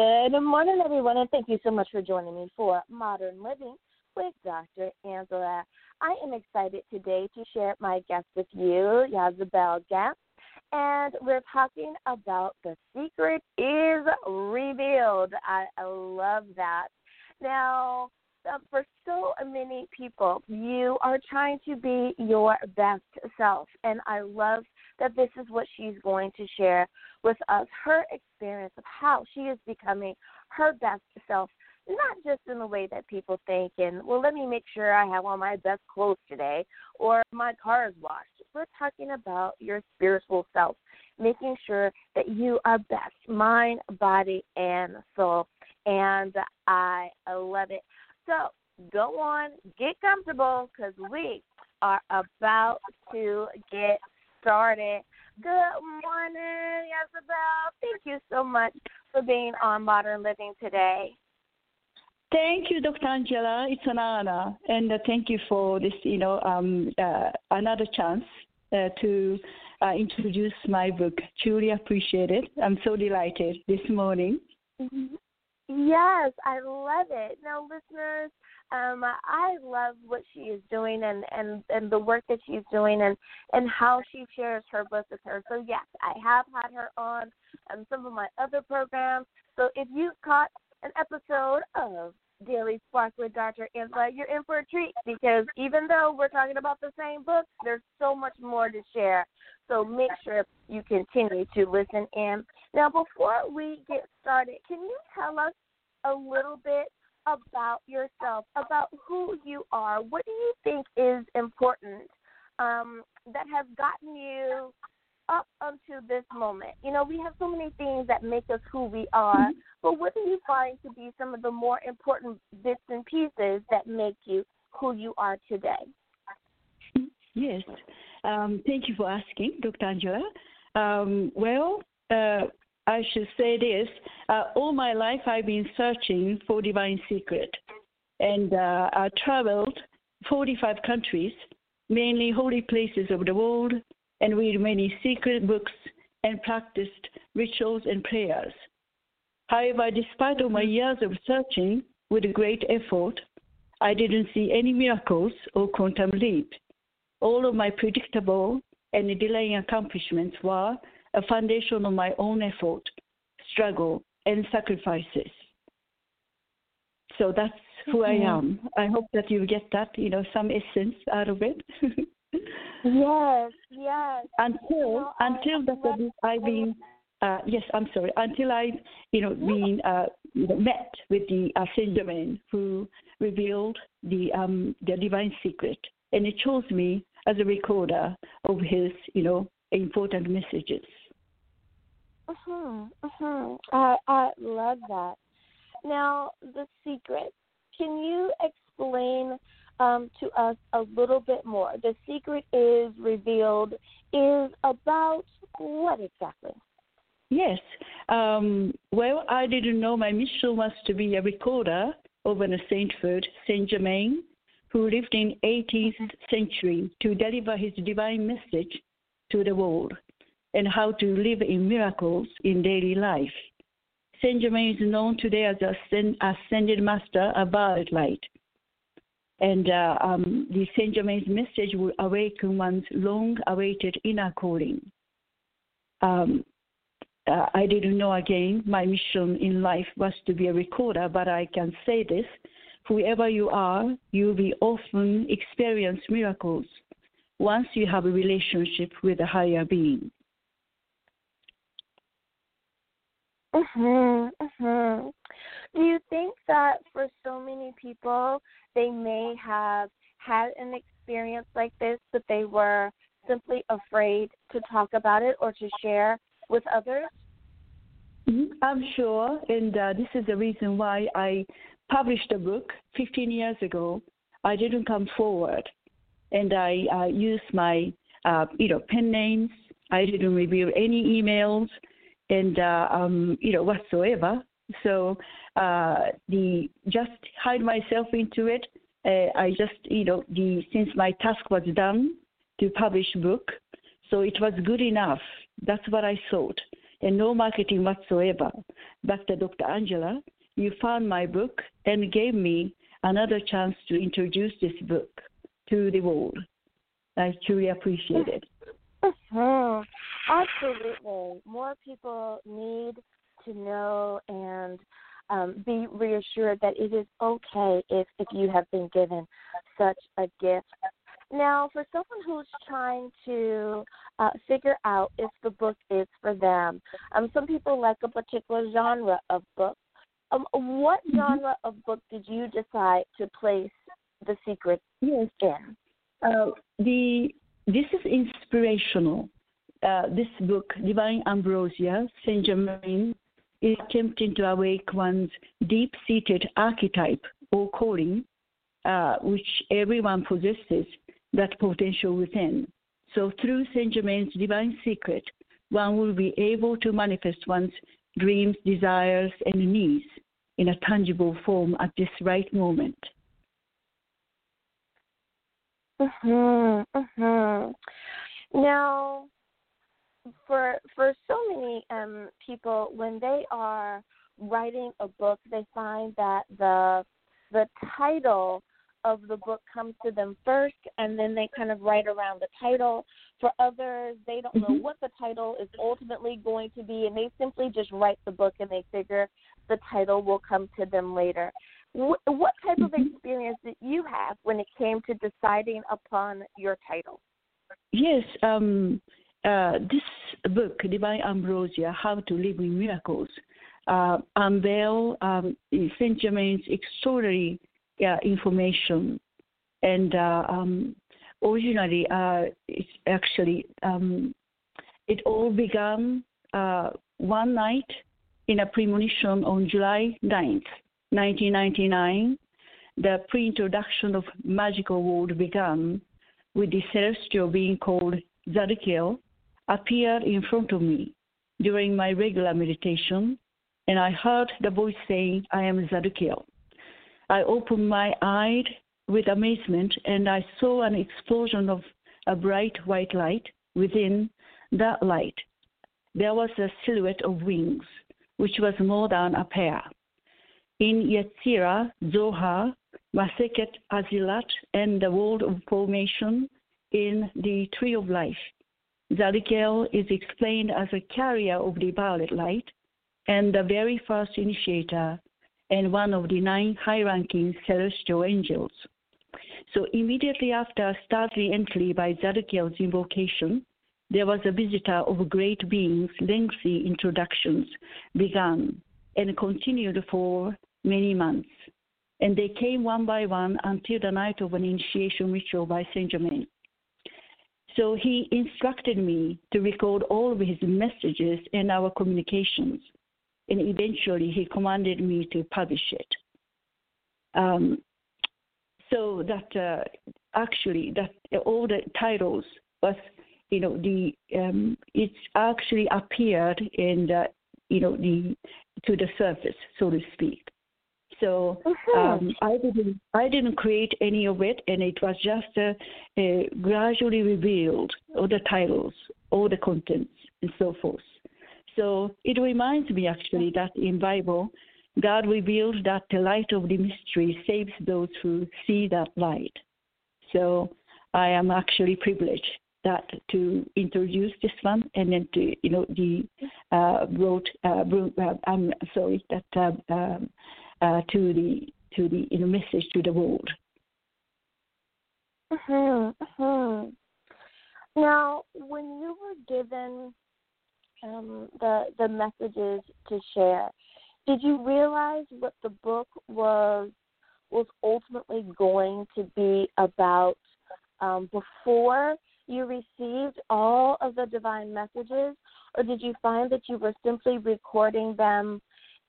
Good morning, everyone, and thank you so much for joining me for Modern Living with Dr. Angela. I am excited today to share my guest with you, Yzabel Gance, and we're talking about the secret is revealed. I, love that. Now, uh, for so many people, you are trying to be your best self, and I love that this is what she's going to share with us her experience of how she is becoming her best self, not just in the way that people think, and well, let me make sure I have on my best clothes today or my car is washed. We're talking about your spiritual self, making sure that you are best mind, body, and soul. And I love it. So go on, get comfortable because we are about to get started. Good morning, Yzabel. Thank you so much for being on Modern Living today. Thank you, Dr. Angela. It's an honor, and uh, thank you for this, you know, um, uh, another chance uh, to uh, introduce my book. Truly appreciate it. I'm so delighted this morning. Mm-hmm. Yes, I love it. Now, listeners, um, I love what she is doing and, and, and the work that she's doing and, and how she shares her book with her. So, yes, I have had her on um, some of my other programs. So, if you caught an episode of Daily Spark with Dr. Angela, you're in for a treat because even though we're talking about the same book, there's so much more to share. So make sure you continue to listen in. Now, before we get started, can you tell us a little bit about yourself, about who you are? What do you think is important um, that has gotten you up until this moment? You know, we have so many things that make us who we are, mm-hmm. but what do you find to be some of the more important bits and pieces that make you who you are today? Yes. Um, thank you for asking, Dr. Angela. Um, well, uh, I should say this uh, all my life I've been searching for divine secret. And uh, I traveled 45 countries, mainly holy places of the world, and read many secret books and practiced rituals and prayers. However, despite all my years of searching with great effort, I didn't see any miracles or quantum leap. All of my predictable and delaying accomplishments were a foundation of my own effort, struggle, and sacrifices. So that's who mm-hmm. I am. I hope that you get that, you know, some essence out of it. yes, yes. Until know, until that I've been uh, yes, I'm sorry. Until I, you know, been uh, met with the uh, Saint Germain who revealed the um, the divine secret, and he chose me as a recorder of his, you know, important messages. Mhm. Mhm. I I love that. Now, the secret. Can you explain um, to us a little bit more? The secret is revealed is about what exactly? Yes. Um, well, I didn't know my mission was to be a recorder of an sainthood, Saint Germain, who lived in 18th mm-hmm. century to deliver his divine message to the world and how to live in miracles in daily life. Saint Germain is known today as the ascended master of violet light. And uh, um, the Saint Germain's message will awaken one's long awaited inner calling. Um, uh, I didn't know again my mission in life was to be a recorder, but I can say this whoever you are, you will often experience miracles once you have a relationship with a higher being. Mhm. Mhm. Do you think that for so many people they may have had an experience like this but they were simply afraid to talk about it or to share with others? Mm-hmm. I'm sure, and uh, this is the reason why I published a book 15 years ago. I didn't come forward, and I uh, used my, uh, you know, pen names. I didn't reveal any emails and uh, um, you know whatsoever. So uh, the just hide myself into it. Uh, I just you know the since my task was done to publish book, so it was good enough. That's what I thought. and no marketing whatsoever. But the Dr. Angela, you found my book and gave me another chance to introduce this book to the world. I truly appreciate it. Mm-hmm. Absolutely. More people need to know and um, be reassured that it is okay if, if you have been given such a gift. Now, for someone who's trying to uh, figure out if the book is for them, um, some people like a particular genre of book. Um, what mm-hmm. genre of book did you decide to place the secret yes. in? Uh, the this is inspirational. Uh, this book, Divine Ambrosia, Saint Germain, is attempting to awake one's deep-seated archetype or calling, uh, which everyone possesses that potential within. So through Saint Germain's divine secret, one will be able to manifest one's dreams, desires, and needs in a tangible form at this right moment. Mhm. Mhm. Now, for for so many um, people, when they are writing a book, they find that the the title of the book comes to them first, and then they kind of write around the title. For others, they don't know mm-hmm. what the title is ultimately going to be, and they simply just write the book and they figure the title will come to them later. What, what type of mm-hmm. experience did you have when it came to deciding upon your title? Yes, um, uh, this book, Divine Ambrosia: How to Live in Miracles, uh, unveil um, Saint Germain's extraordinary uh, information, and uh, um, originally uh, it's actually um, it all began one night in a premonition on July 9th 1999, the pre-introduction of magical world began with the celestial being called Zadkiel appeared in front of me during my regular meditation, and I heard the voice saying, I am Zadkiel. I opened my eyes with amazement, and I saw an explosion of a bright white light. Within that light, there was a silhouette of wings, which was more than a pair in Yetzirah, Zohar, Masechet Azilat, and the world of formation in the Tree of Life. Zadkiel is explained as a carrier of the violet light and the very first initiator and one of the nine high ranking celestial angels. So immediately after startling entry by Zadkiel's invocation, there was a visitor of great beings, lengthy introductions began and continued for many months. And they came one by one until the night of an initiation ritual by Saint Germain. So he instructed me to record all of his messages and our communications. And eventually he commanded me to publish it. Um, so that uh, actually that all the titles was you know the um, it's actually appeared in the you know the to the surface so to speak so um, I didn't I didn't create any of it, and it was just uh, uh, gradually revealed all the titles, all the contents, and so forth. So it reminds me actually that in Bible, God revealed that the light of the mystery saves those who see that light. So I am actually privileged that to introduce this one and then to you know the uh, wrote uh, uh I'm sorry that uh, um, uh, to the to the you know, message to the world. Mm-hmm, mm-hmm. Now, when you were given um, the the messages to share, did you realize what the book was was ultimately going to be about um, before you received all of the divine messages, or did you find that you were simply recording them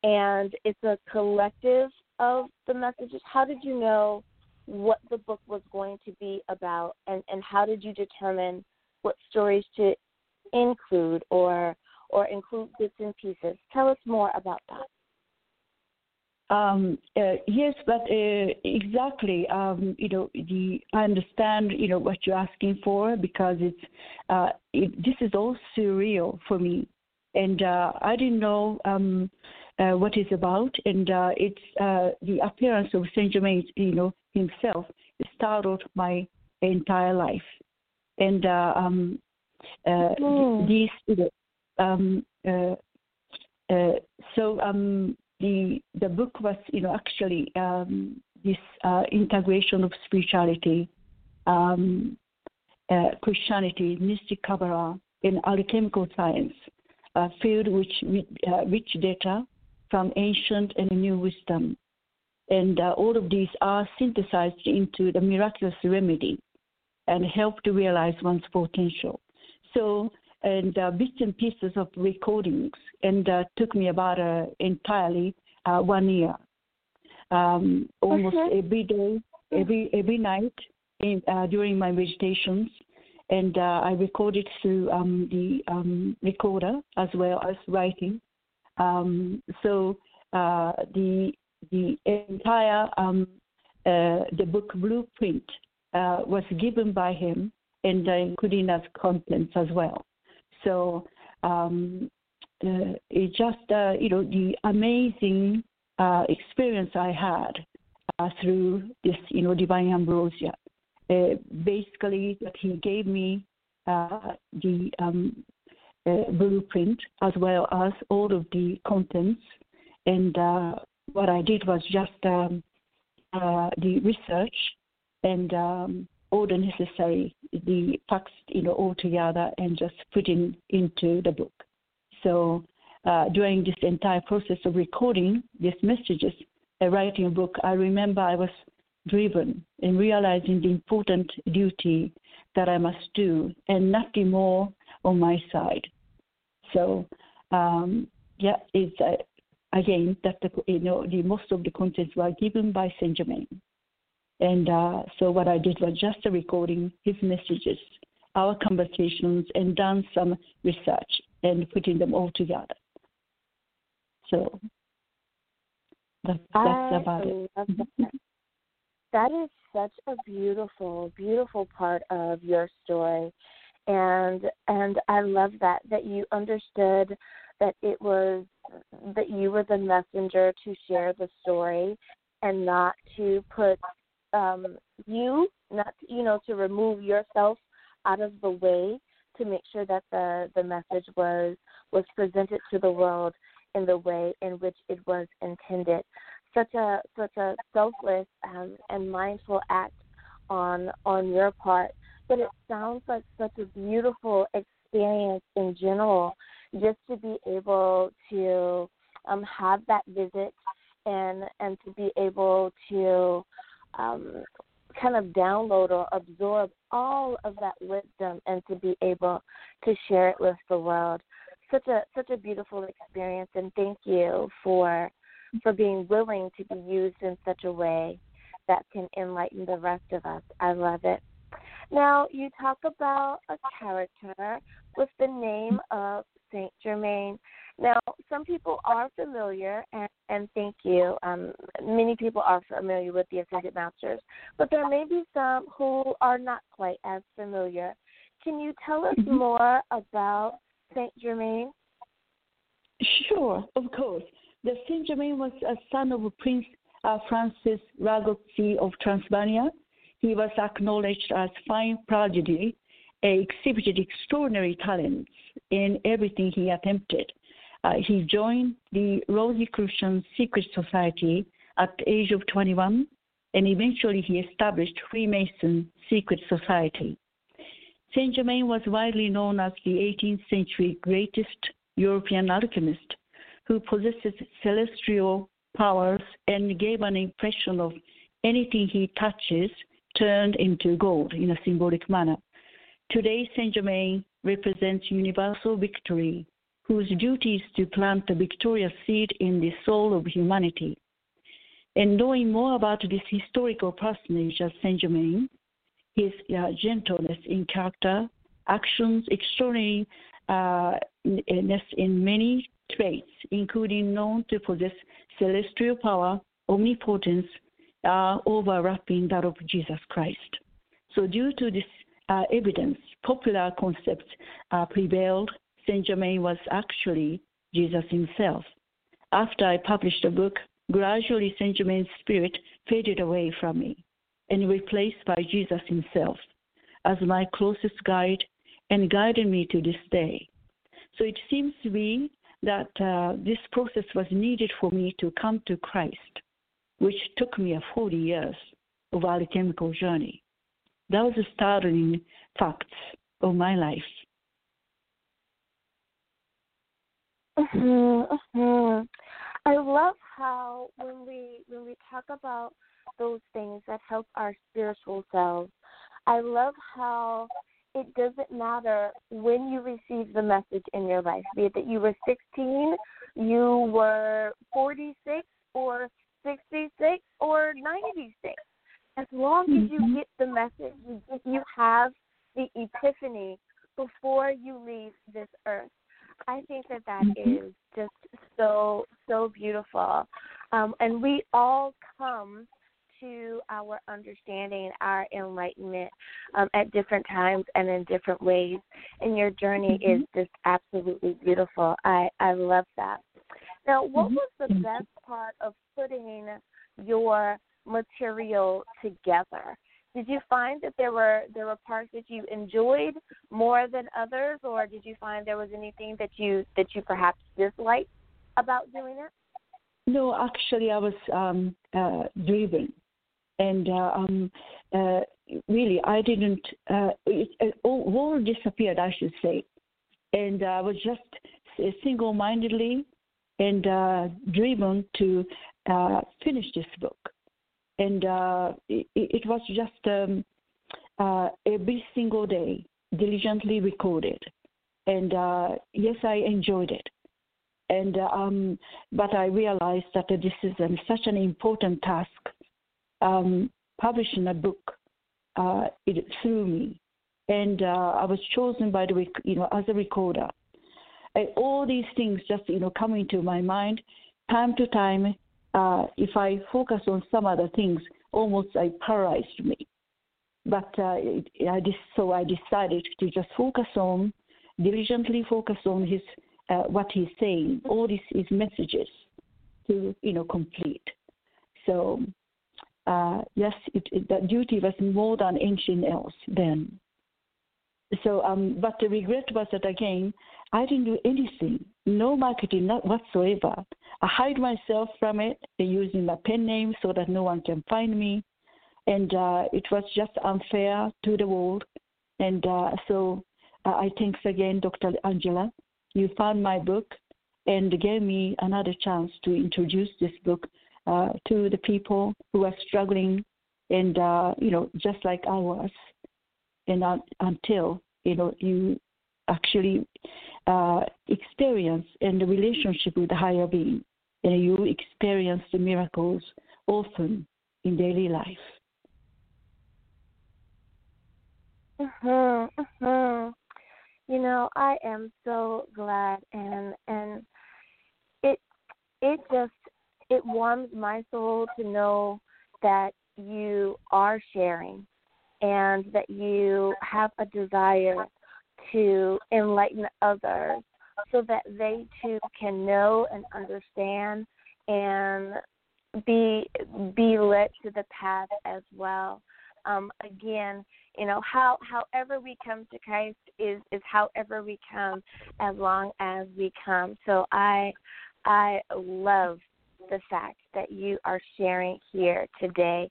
and it's a collective of the messages. How did you know what the book was going to be about, and, and how did you determine what stories to include or or include bits and pieces? Tell us more about that. Um, uh, yes, but uh, exactly. Um, you know, the I understand. You know what you're asking for because it's uh, it, this is all surreal for me and uh, I didn't know um, uh, what it's about, and uh, it's uh, the appearance of Saint Germain, you know, himself startled my entire life, and uh, um, mm. these, you know, um, so um, the the book was, you know, actually um, this integration of spirituality, um, Christianity, mystic Kabbalah, and alchemical science uh, field which uh, rich data from ancient and new wisdom. And uh, all of these are synthesized into the miraculous remedy and help to realize one's potential. So, and uh, bits and pieces of recordings, and uh, took me about uh, entirely one year. Um, almost okay. every day, every every night in, during my meditations, and uh, I recorded through um, the um, recorder as well as writing. Um, so uh, the the entire um, uh, the book blueprint uh, was given by him, and uh, including as contents as well. So um, uh, it just you know the amazing experience I had through this you know divine ambrosia uh, basically that he gave me uh, the um, uh, blueprint as well as all of the contents. And what I did was just um, the research and um, all the necessary the facts you know all together and just putting into the book. So uh, during this entire process of recording these messages, uh, writing a book, I remember I was driven in realizing the important duty that I must do and nothing more on my side. So, um, yeah, it's uh, again that the you know the most of the contents were given by Saint Germain, and uh, so what I did was just a recording his messages, our conversations, and done some research and putting them all together. So that's, that's about it that is such a beautiful, beautiful part of your story. And and I love that that you understood that it was that you were the messenger to share the story and not to put um, you not you know to remove yourself out of the way to make sure that the the message was was presented to the world in the way in which it was intended such a such a selfless um, and mindful act on on your part. But it sounds like such a beautiful experience in general, just to be able to um, have that visit and and to be able to um, kind of download or absorb all of that wisdom and to be able to share it with the world. Such a such a beautiful experience, and thank you for for being willing to be used in such a way that can enlighten the rest of us. I love it. Now, you talk about a character with the name of Saint Germain. Now, some people are familiar, and, and thank you. Um, many people are familiar with the Ascended Masters, but there may be some who are not quite as familiar. Can you tell us mm-hmm. more about Saint Germain? Sure, of course. The Saint Germain was a son of Prince uh, Francis Rákóczi of Transylvania. He was acknowledged as fine prodigy, exhibited extraordinary talents in everything he attempted. Uh, he joined the Rosicrucian Secret Society at the age of 21, and eventually he established Freemason Secret Society. Saint Germain was widely known as the 18th century greatest European alchemist who possesses celestial powers and gave an impression of anything he touches turned into gold in a symbolic manner. Today, Saint Germain represents universal victory, whose duty is to plant the victorious seed in the soul of humanity. And knowing more about this historical personage as Saint Germain, his uh, gentleness in character, actions, extraordinary uh, in many traits, including known to possess celestial power, omnipotence, uh, overlapping that of Jesus Christ. So, due to this uh, evidence, popular concepts uh, prevailed Saint Germain was actually Jesus himself. After I published the book, gradually Saint Germain's spirit faded away from me and replaced by Jesus himself as my closest guide and guided me to this day. So it seems to me that uh, this process was needed for me to come to Christ, which took me a 40 years of alchemical journey. That was the startling facts of my life. Mm-hmm. I love how when we when we talk about those things that help our spiritual selves, I love how it doesn't matter when you receive the message in your life, be it that you were 16, you were 46, or 66, or 96. As long as you mm-hmm. get the message, if you have the epiphany before you leave this earth, I think that that mm-hmm. just so so beautiful, um, and we all come to our understanding, our enlightenment um, at different times and in different ways. And your journey mm-hmm. is just absolutely beautiful. I, I love that. Now, what mm-hmm. was the best part of putting your material together? Did you find that there were there were parts that you enjoyed more than others, or did you find there was anything that you that you perhaps disliked about doing it? No, actually, I was um, uh, driven and uh, um, uh, really I didn't. Uh, it, it all, all disappeared, I should say, and I was just single-mindedly and uh, driven to uh, finish this book, and uh, it, it, was just um, uh, every single day diligently recorded, and uh, yes, I enjoyed it. And um, but I realized that this is um, such an important task um, publishing a book uh, it, through me, and uh, I was chosen by the you know as a recorder. And all these things just you know come into my mind time to time. Uh, if I focus on some other things, almost like paralyzed me. But uh, I just, so I decided to just focus on, diligently focus on his uh, what he's saying, all these his messages to you know complete. So uh, yes, it, it, that duty was more than anything else then. So, um, but the regret was that again, I didn't do anything, no marketing, not whatsoever. I hide myself from it using my pen name so that no one can find me, and uh, it was just unfair to the world. And uh, so, uh, I thanks again, Dr. Angela. You found my book and gave me another chance to introduce this book uh, to the people who are struggling, and uh, you know, just like I was, and uh, until you know you actually uh, experience and the relationship with the higher being, and you experience the miracles often in daily life. Mhm, mhm. You know, I am so glad, and and it it just it warms my soul to know that you are sharing and that you have a desire to enlighten others so that they too can know and understand and be be led to the path as well. Um, again, you know, how however we come to Christ is is however we come as long as we come. So I I love the fact that you are sharing here today.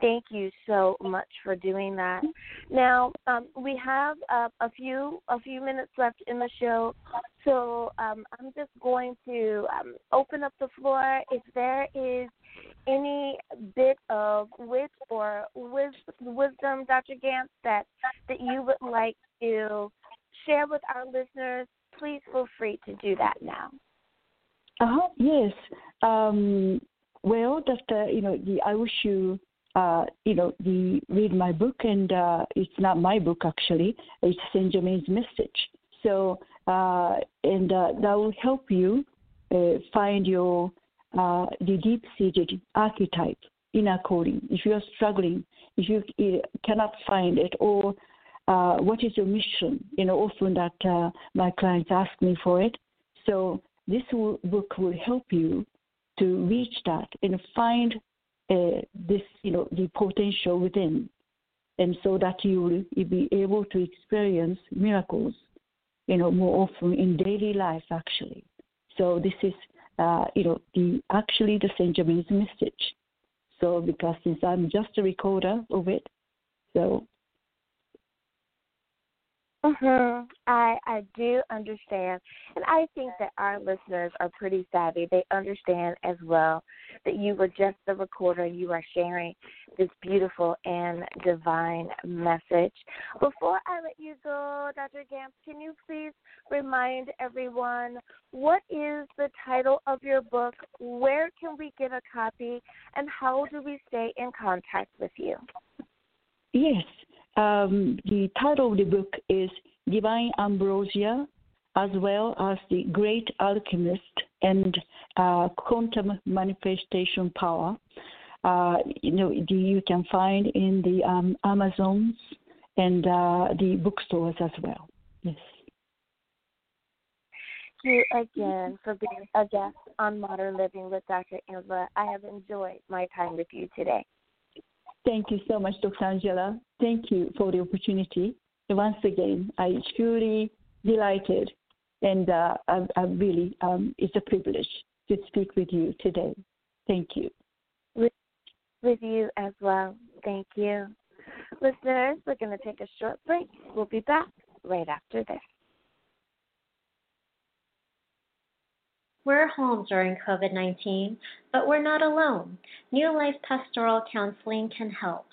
Thank you so much for doing that. Now um, we have uh, a few a few minutes left in the show, so um, I'm just going to um, open up the floor. If there is any bit of wit or wisdom, Dr. Gance, that that you would like to share with our listeners, please feel free to do that now. Uh-huh, yes. Um, well, uh, you know, I wish you uh, you know, the read my book, and uh, it's not my book actually. It's Saint Germain's message. So, uh, and uh, that will help you uh, find your uh, the deep-seated archetype inner calling. If you are struggling, if you cannot find it, or uh, what is your mission? You know, often that uh, my clients ask me for it. So this will, book will help you to reach that and find uh, this, you know, the potential within, and so that you will be able to experience miracles, you know, more often in daily life actually. So this is, uh, you know, the actually the Saint Germain's message. So because since I'm just a recorder of it, so Mhm. I I do understand, and I think that our listeners are pretty savvy. They understand as well that you were just the recorder. You are sharing this beautiful and divine message. Before I let you go, Dr. Gance, can you please remind everyone what is the title of your book? Where can we get a copy, and how do we stay in contact with you? Yes. Um, the title of the book is Divine Ambrosia, as well as The Great Alchemist and uh, Quantum Manifestation Power. Uh, you know, you can find in the um, Amazons and uh, the bookstores as well. Yes. Thank you again for being a guest on Modern Living with Dr. Angela. I have enjoyed my time with you today. Thank you so much, Dr. Angela. Thank you for the opportunity. Once again, I truly delighted, and uh, I, I really um, it's a privilege to speak with you today. Thank you. With, with you as well. Thank you. Listeners, we're going to take a short break. We'll be back right after this. We're home during COVID 19, but we're not alone. New Life Pastoral Counseling can help.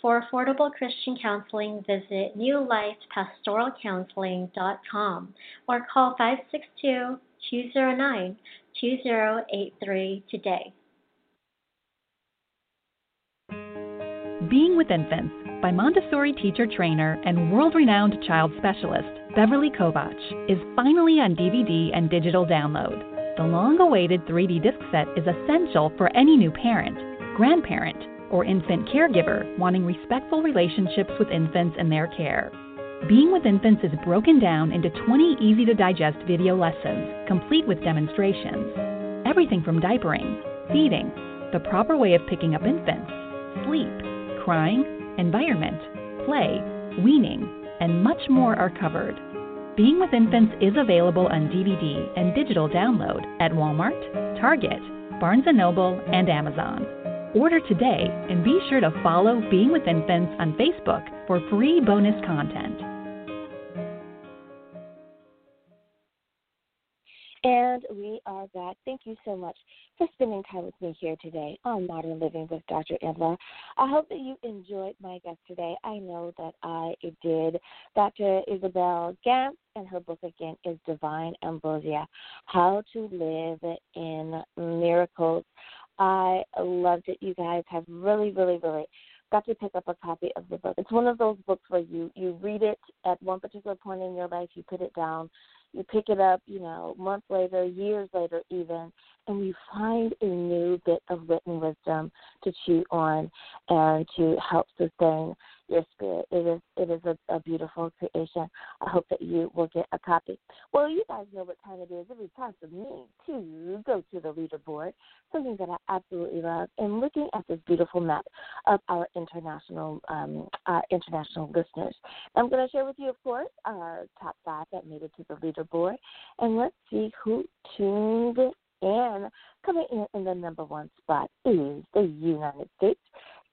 For affordable Christian counseling, visit newlifepastoralcounseling.com or call 562 209 2083 today. Being with Infants by Montessori teacher trainer and world renowned child specialist Beverly Kovach is finally on DVD and digital download. The long awaited 3D disc set is essential for any new parent, grandparent, or infant caregiver wanting respectful relationships with infants and their care. Being with Infants is broken down into 20 easy to digest video lessons, complete with demonstrations. Everything from diapering, feeding, the proper way of picking up infants, sleep, crying, environment, play, weaning, and much more are covered. Being with Infants is available on DVD and digital download at Walmart, Target, Barnes & Noble, and Amazon. Order today and be sure to follow Being with Infants on Facebook for free bonus content. And we are back. Thank you so much for spending time with me here today on Modern Living with Dr. Angela. I hope that you enjoyed my guest today. I know that I did. Dr. Yzabel Gance, and her book again is Divine Ambrosia How to Live in Miracles. I loved it. You guys have really, really, really got to pick up a copy of the book. It's one of those books where you you read it at one particular point in your life, you put it down, you pick it up, you know, months later, years later, even, and you find a new bit of written wisdom to chew on and to help sustain your spirit. It is it is a, a beautiful creation. I hope that you will get a copy. Well, you guys know what time it is. It is time for me to go to the leaderboard, something that I absolutely love, and looking at this beautiful map of our international um, our international listeners. I'm going to share with you, of course, our top five that made it to the leaderboard, and let's see who tuned in. Coming in in the number one spot is the United States.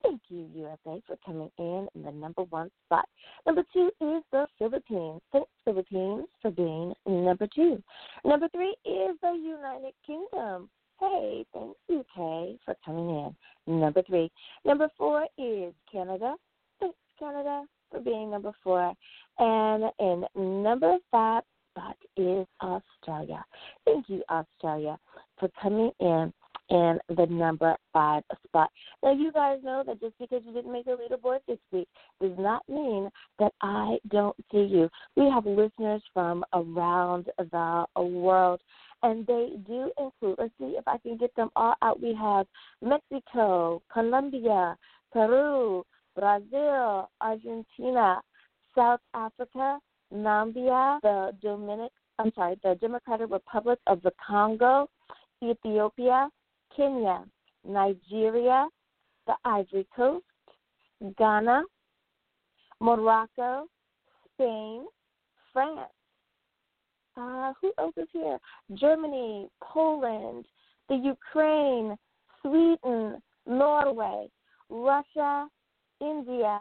Thank you, USA, for coming in in the number one spot. Number two is the Philippines. Thanks, Philippines, for being number two. Number three is the United Kingdom. Hey, thanks, UK, for coming in. Number three. Number four is Canada. Thanks, Canada, for being number four. And in number five spot is Australia. Thank you, Australia, for coming in in the number five spot. Now, you guys know that just because you didn't make the leaderboard this week does not mean that I don't see you. We have listeners from around the world, and they do include, let's see if I can get them all out. We have Mexico, Colombia, Peru, Brazil, Argentina, South Africa, Namibia, the Dominic, I'm sorry, the Democratic Republic of the Congo, Ethiopia, Kenya, Nigeria, the Ivory Coast, Ghana, Morocco, Spain, France. Uh, who else is here? Germany, Poland, the Ukraine, Sweden, Norway, Russia, India,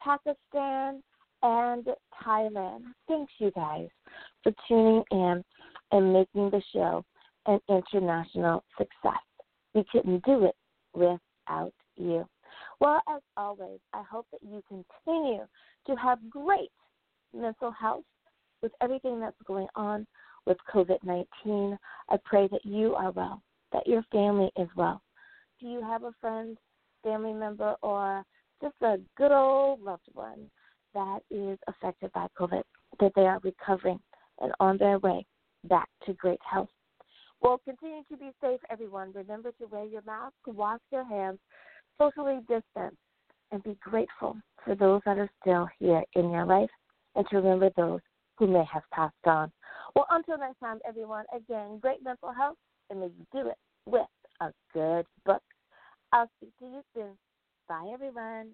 Pakistan, and Thailand. Thanks, you guys, for tuning in and making the show an international success. We couldn't do it without you. Well, as always, I hope that you continue to have great mental health with everything that's going on with COVID 19. I pray that you are well, that your family is well. Do you have a friend, family member, or just a good old loved one that is affected by COVID, that they are recovering and on their way back to great health? Well, continue to be safe, everyone. Remember to wear your mask, wash your hands, socially distance, and be grateful for those that are still here in your life and to remember those who may have passed on. Well, until next time, everyone, again, great mental health, and may you do it with a good book. I'll speak to you soon. Bye, everyone.